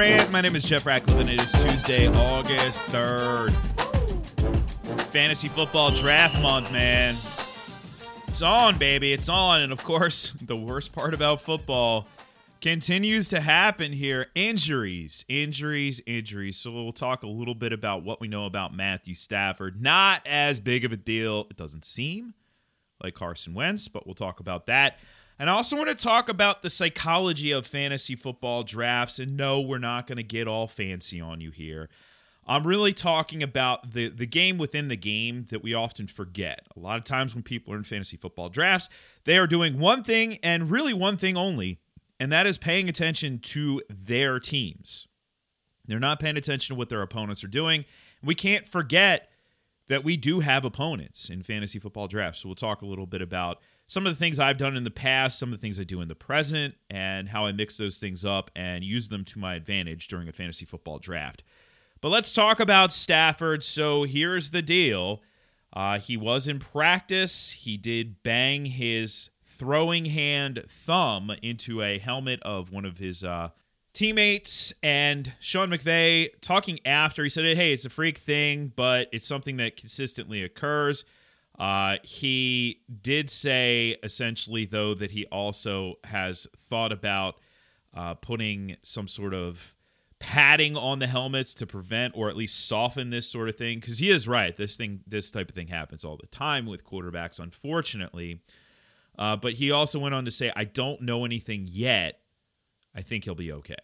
My name is Jeff and it is Tuesday, August 3rd. Fantasy football draft month, man. It's on, baby. It's on. And of course, the worst part about football continues to happen here injuries, injuries, injuries. So we'll talk a little bit about what we know about Matthew Stafford. Not as big of a deal, it doesn't seem like Carson Wentz, but we'll talk about that. And I also want to talk about the psychology of fantasy football drafts. And no, we're not going to get all fancy on you here. I'm really talking about the, the game within the game that we often forget. A lot of times when people are in fantasy football drafts, they are doing one thing and really one thing only, and that is paying attention to their teams. They're not paying attention to what their opponents are doing. We can't forget that we do have opponents in fantasy football drafts. So we'll talk a little bit about some of the things I've done in the past, some of the things I do in the present, and how I mix those things up and use them to my advantage during a fantasy football draft. But let's talk about Stafford. So here's the deal uh, he was in practice, he did bang his throwing hand thumb into a helmet of one of his uh, teammates and Sean McVay talking after he said hey it's a freak thing but it's something that consistently occurs uh, he did say essentially, though, that he also has thought about uh, putting some sort of padding on the helmets to prevent or at least soften this sort of thing. Because he is right. This thing, this type of thing happens all the time with quarterbacks, unfortunately. Uh, but he also went on to say, I don't know anything yet. I think he'll be okay.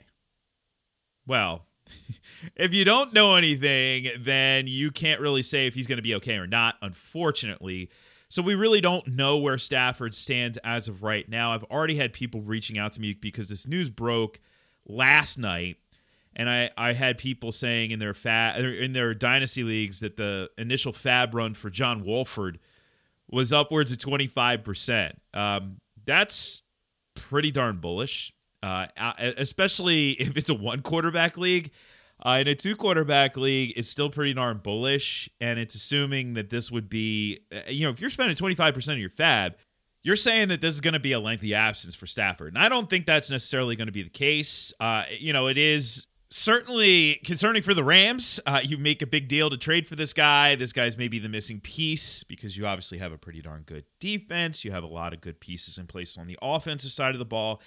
Well, if you don't know anything, then you can't really say if he's going to be okay or not, unfortunately. So we really don't know where Stafford stands as of right now. I've already had people reaching out to me because this news broke last night, and I, I had people saying in their fa- in their dynasty leagues that the initial FAAB run for John Wolford was upwards of twenty five percent. Um, that's pretty darn bullish uh, especially if it's a one quarterback league. Uh, in a two quarterback league, it's still pretty darn bullish, and it's assuming that this would be, uh, you know, if you're spending 25% of your FAAB, you're saying that this is going to be a lengthy absence for Stafford. And I don't think that's necessarily going to be the case. Uh, you know, it is certainly concerning for the Rams. Uh, you make a big deal to trade for this guy. This guy's maybe the missing piece because you obviously have a pretty darn good defense. You have a lot of good pieces in place on the offensive side of the ball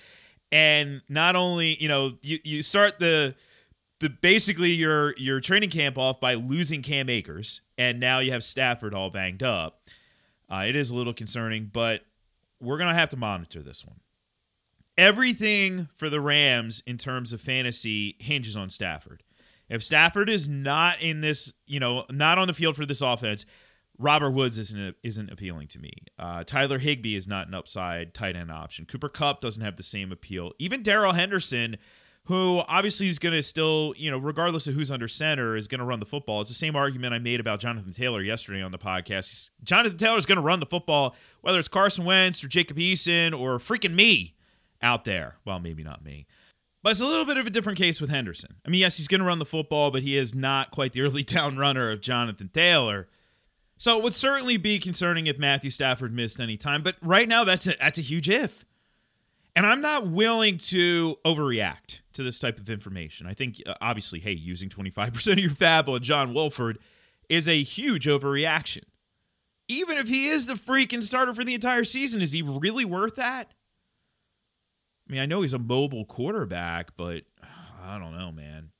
and not only you know you, you start the the basically your your training camp off by losing Cam Akers, and now you have Stafford all banged up. Uh, it is a little concerning, but we're gonna have to monitor this one. Everything for the Rams in terms of fantasy hinges on Stafford. If Stafford is not in this, you know, not on the field for this offense, Robert Woods isn't isn't appealing to me. Uh, Tyler Higbee is not an upside tight end option. Cooper Kupp doesn't have the same appeal. Even Darrell Henderson, who obviously is going to still, you know, regardless of who's under center, is going to run the football. It's the same argument I made about Jonathan Taylor yesterday on the podcast. He's, Jonathan Taylor is going to run the football, whether it's Carson Wentz or Jacob Eason or freaking me out there. Well, maybe not me. But it's a little bit of a different case with Henderson. I mean, yes, he's going to run the football, but he is not quite the early down runner of Jonathan Taylor. So it would certainly be concerning if Matthew Stafford missed any time, but right now that's a, that's a huge if. And I'm not willing to overreact to this type of information. I think uh, obviously, hey, using 25% of your FAAB on John Wolford is a huge overreaction. Even if he is the freaking starter for the entire season, is he really worth that? I mean, I know he's a mobile quarterback, but I don't know, man.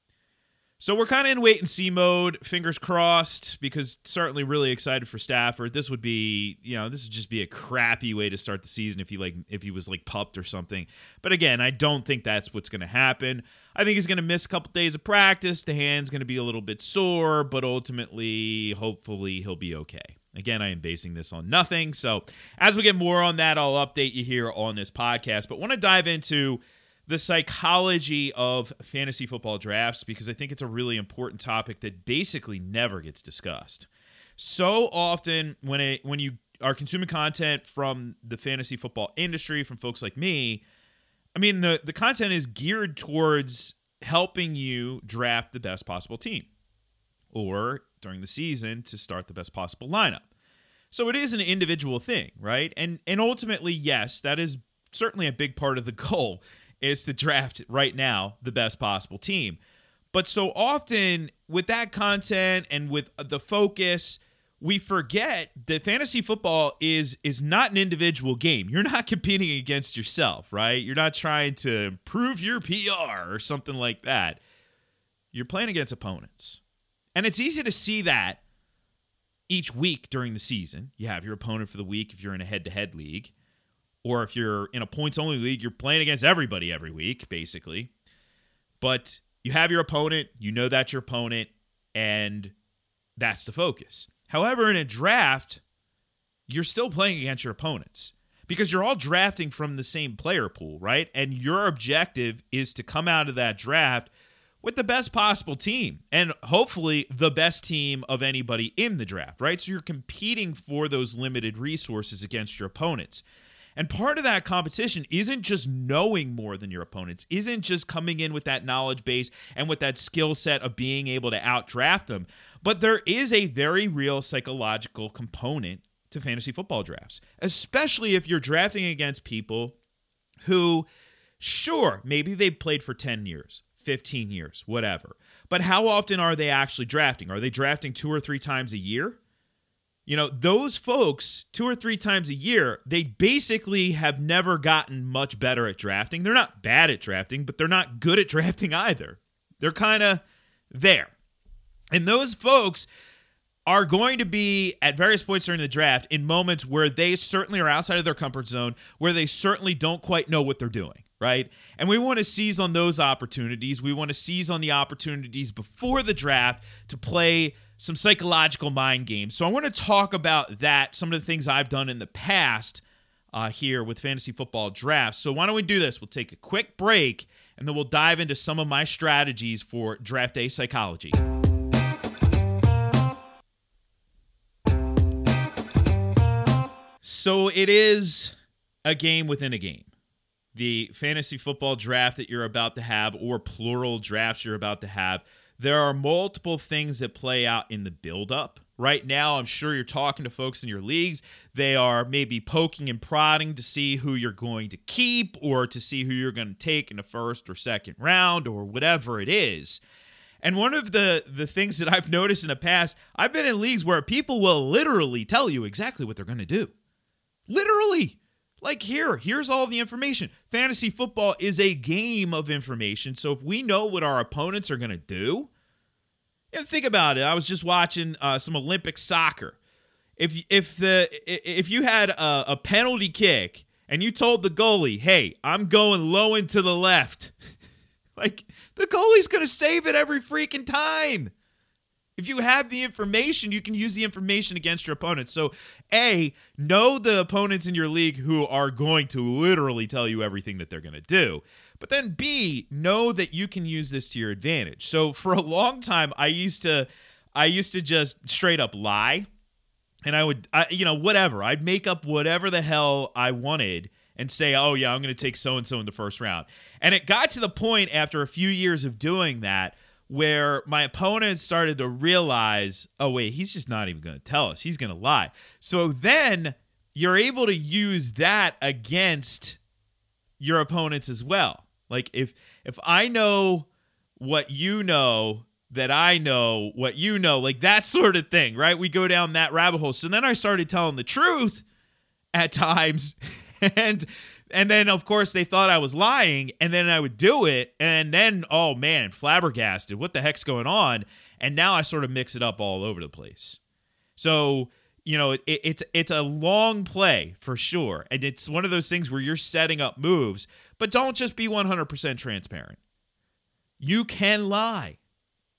So we're kind of in wait and see mode. Fingers crossed, because certainly really excited for Stafford. This would be, you know, this would just be a crappy way to start the season if he like if he was like pupped or something. But again, I don't think that's what's going to happen. I think he's going to miss a couple days of practice. The hand's going to be a little bit sore, but ultimately, hopefully, he'll be okay. Again, I am basing this on nothing. So as we get more on that, I'll update you here on this podcast. But want to dive into the psychology of fantasy football drafts because I think it's a really important topic that basically never gets discussed. So often when it when you are consuming content from the fantasy football industry from folks like me, I mean the the content is geared towards helping you draft the best possible team or during the season to start the best possible lineup. So it is an individual thing, right? And and ultimately yes, that is certainly a big part of the goal is to draft right now the best possible team. But so often with that content and with the focus, we forget that fantasy football is is not an individual game. You're not competing against yourself, right? You're not trying to improve your PR or something like that. You're playing against opponents. And it's easy to see that each week during the season. You have your opponent for the week if you're in a head-to-head league, or if you're in a points-only league, you're playing against everybody every week basically. But you have your opponent, you know that's your opponent, and that's the focus. However, in a draft, you're still playing against your opponents because you're all drafting from the same player pool, right? And your objective is to come out of that draft with the best possible team and hopefully the best team of anybody in the draft, right? So you're competing for those limited resources against your opponents. And part of that competition isn't just knowing more than your opponents, isn't just coming in with that knowledge base and with that skill set of being able to outdraft them, but there is a very real psychological component to fantasy football drafts, especially if you're drafting against people who, sure, maybe they've played for 10 years, 15 years, whatever. But how often are they actually drafting? Are they drafting two or three times a year? You know, those folks, two or three times a year, they basically have never gotten much better at drafting. They're not bad at drafting, but they're not good at drafting either. They're kind of there. And those folks are going to be at various points during the draft in moments where they certainly are outside of their comfort zone, where they certainly don't quite know what they're doing, right? And we want to seize on those opportunities. We want to seize on the opportunities before the draft to play some psychological mind games. So I want to talk about that, some of the things I've done in the past uh, here with fantasy football drafts. So why don't we do this? We'll take a quick break and then we'll dive into some of my strategies for draft day psychology. So it is a game within a game. The fantasy football draft that you're about to have, or plural drafts you're about to have, there are multiple things that play out in the buildup. Right now, I'm sure you're talking to folks in your leagues. They are maybe poking and prodding to see who you're going to keep or to see who you're going to take in the first or second round or whatever it is. And one of the the things that I've noticed in the past, I've been in leagues where people will literally tell you exactly what they're going to do. Literally. Like here, here's all the information. Fantasy football is a game of information. So if we know what our opponents are going to do, and think about it. I was just watching uh, some Olympic soccer. If if the if you had a, a penalty kick and you told the goalie, "Hey, I'm going low and to the left," like the goalie's going to save it every freaking time. If you have the information, you can use the information against your opponents. So, A, know the opponents in your league who are going to literally tell you everything that they're going to do. But then B, know that you can use this to your advantage. So, for a long time I used to I used to just straight up lie and I would I, you know, whatever. I'd make up whatever the hell I wanted and say, "Oh yeah, I'm going to take so and so in the first round." And it got to the point after a few years of doing that where my opponent started to realize, oh, wait, he's just not even going to tell us. He's going to lie. So then you're able to use that against your opponents as well. Like if if I know what you know that I know what you know, like that sort of thing, right? We go down that rabbit hole. So then I started telling the truth at times and and then, of course, they thought I was lying, and then I would do it, and then, oh man, flabbergasted. What the heck's going on? And now I sort of mix it up all over the place. So, you know, it, it's it's a long play for sure, and it's one of those things where you're setting up moves, but don't just be 100% transparent. You can lie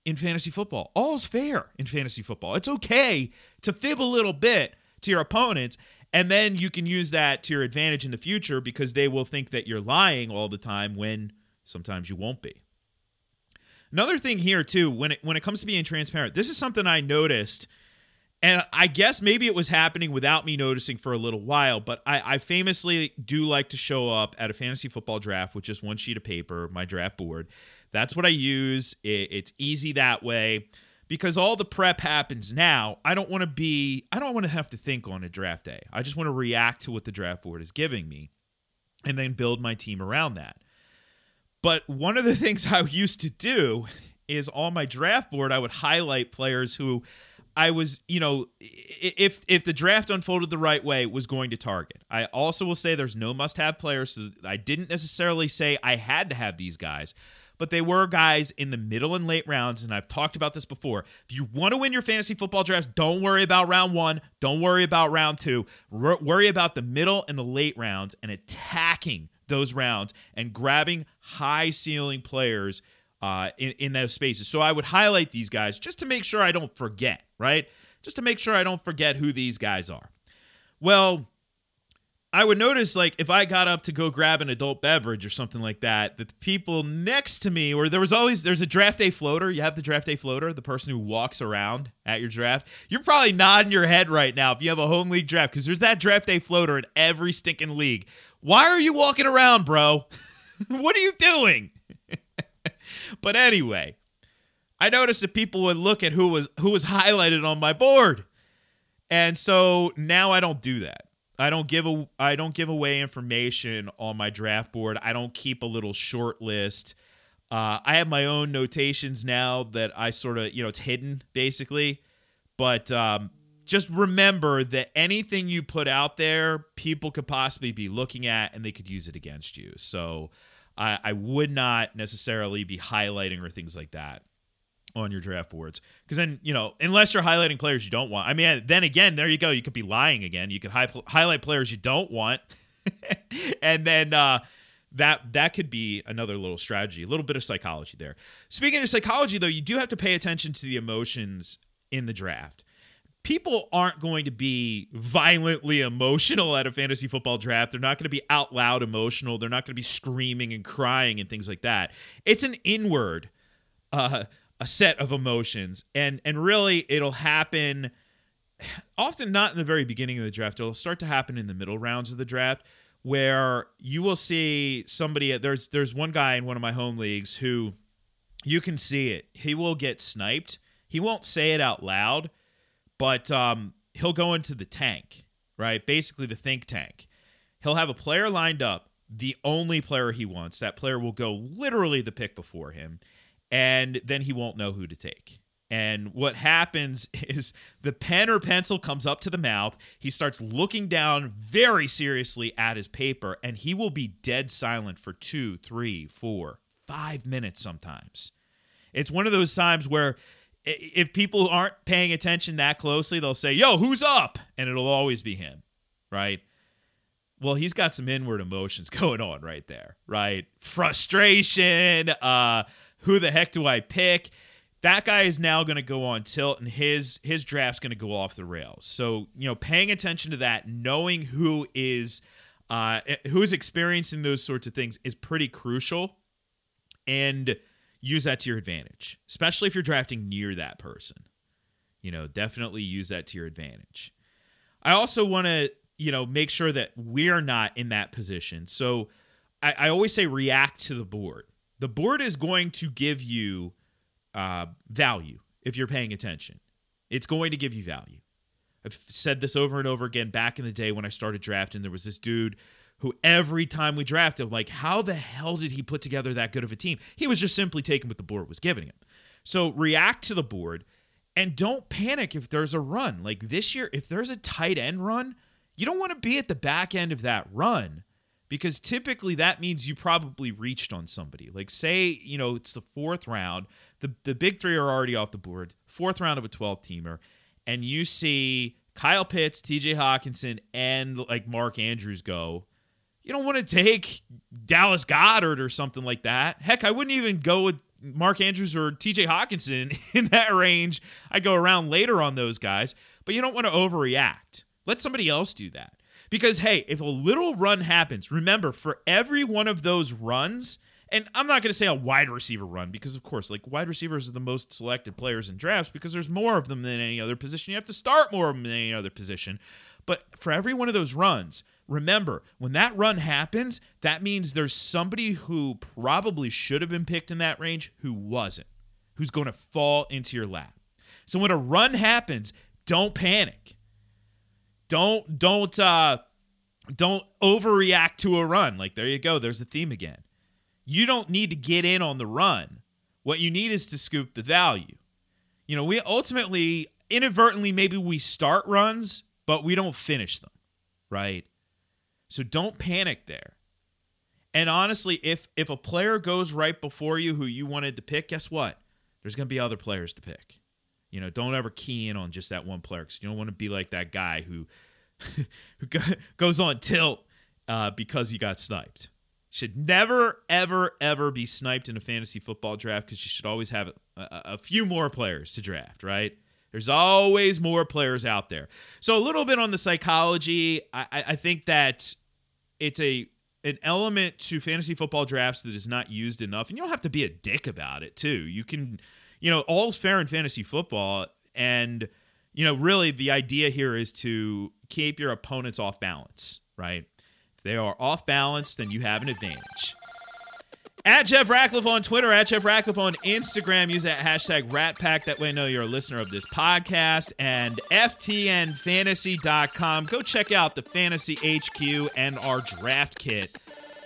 in fantasy football. All's fair in fantasy football. It's okay to fib a little bit to your opponents and then you can use that to your advantage in the future because they will think that you're lying all the time when sometimes you won't be. Another thing here too, when it when it comes to being transparent, this is something I noticed, and I guess maybe it was happening without me noticing for a little while, but I, I famously do like to show up at a fantasy football draft with just one sheet of paper, my draft board. That's what I use. It, it's easy that way because all the prep happens now. I don't want to be, I don't want to have to think on a draft day. I just want to react to what the draft board is giving me and then build my team around that. But one of the things I used to do is on my draft board, I would highlight players who I was, you know, if if the draft unfolded the right way, was going to target. I also will say there's no must-have players. So I didn't necessarily say I had to have these guys, but they were guys in the middle and late rounds. And I've talked about this before. If you want to win your fantasy football drafts, don't worry about round one. Don't worry about round two. R- worry about the middle and the late rounds and attacking those rounds and grabbing high ceiling players uh, in, in those spaces. So I would highlight these guys just to make sure I don't forget, right? Just to make sure I don't forget who these guys are. Well, I would notice like if I got up to go grab an adult beverage or something like that, that the people next to me, or there was always there's a draft day floater. You have the draft day floater, the person who walks around at your draft. You're probably nodding your head right now if you have a home league draft because there's that draft day floater in every stinking league. Why are you walking around, bro? what are you doing? but anyway, I noticed that people would look at who was who was highlighted on my board. And so now I don't do that. I don't give a I don't give away information on my draft board. I don't keep a little short list. Uh, I have my own notations now that I sort of you know it's hidden basically, but um, just remember that anything you put out there, people could possibly be looking at and they could use it against you. So I, I would not necessarily be highlighting or things like that on your draft boards because then you know unless you're highlighting players you don't want i mean then again there you go you could be lying again you could hi- highlight players you don't want and then uh, that that could be another little strategy a little bit of psychology there speaking of psychology though you do have to pay attention to the emotions in the draft people aren't going to be violently emotional at a fantasy football draft. They're not going to be out loud emotional. They're not going to be screaming and crying and things like that. It's an inward uh, a set of emotions. And and really it'll happen often not in the very beginning of the draft. It'll start to happen in the middle rounds of the draft where you will see somebody there's there's one guy in one of my home leagues who you can see it. He will get sniped. He won't say it out loud but um, he'll go into the tank right? Basically the think tank. He'll have a player lined up the only player he wants. That player will go literally the pick before him and then he won't know who to take. And what happens is the pen or pencil comes up to the mouth. He starts looking down very seriously at his paper, and he will be dead silent for two, three, four, five minutes sometimes. It's one of those times where if people aren't paying attention that closely, they'll say, Yo, who's up? And it'll always be him, right? Well, he's got some inward emotions going on right there, right? Frustration, uh, who the heck do I pick? That guy is now going to go on tilt, and his his draft's going to go off the rails. So you know, paying attention to that, knowing who is uh, who is experiencing those sorts of things is pretty crucial, and use that to your advantage, especially if you're drafting near that person. You know, definitely use that to your advantage. I also want to you know make sure that we're not in that position. So I, I always say react to the board the board is going to give you uh, value if you're paying attention. It's going to give you value. I've said this over and over again back in the day when I started drafting. There was this dude who every time we drafted, like, how the hell did he put together that good of a team? He was just simply taking what the board was giving him. So react to the board and don't panic if there's a run. Like this year, if there's a tight end run, you don't want to be at the back end of that run because typically that means you probably reached on somebody. Like say, you know, it's the fourth round, the the big three are already off the board, fourth round of a 12 teamer, and you see Kyle Pitts, TJ Hockenson and like Mark Andrews go. You don't want to take Dallas Goedert or something like that. Heck, I wouldn't even go with Mark Andrews or TJ Hockenson in that range. I'd go around later on those guys, but you don't want to overreact. Let somebody else do that. Because, hey, if a little run happens, remember, for every one of those runs, and I'm not going to say a wide receiver run because, of course, like wide receivers are the most selected players in drafts because there's more of them than any other position. You have to start more of them than any other position. But for every one of those runs, remember, when that run happens, that means there's somebody who probably should have been picked in that range who wasn't, who's going to fall into your lap. So when a run happens, don't panic. Don't don't uh don't overreact to a run. Like there you go. There's a theme again. You don't need to get in on the run. What you need is to scoop the value. You know, we ultimately, inadvertently, maybe we start runs, but we don't finish them, right? So don't panic there. And honestly, if if a player goes right before you who you wanted to pick, guess what? There's going to be other players to pick. You know, don't ever key in on just that one player because you don't want to be like that guy who who goes on tilt uh, because he got sniped. Should never, ever, ever be sniped in a fantasy football draft because you should always have a, a, few more players to draft, right? There's always more players out there. So a little bit on the psychology. I, I think that it's a an element to fantasy football drafts that is not used enough, and you don't have to be a dick about it too. You can, you know, all's fair in fantasy football, and you know, really the idea here is to keep your opponents off balance, right? If they are off balance, then you have an advantage. At Jeff Ratcliffe on Twitter, at Jeff Ratcliffe on Instagram. Use that hashtag RatPack. That way I know you're a listener of this podcast. And FTNFantasy.com. Go check out the Fantasy HQ and our draft kit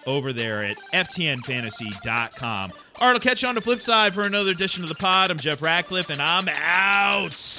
over there at FTNFantasy.com. All right, I'll catch you on the flip side for another edition of the pod. I'm Jeff Ratcliffe, and I'm out.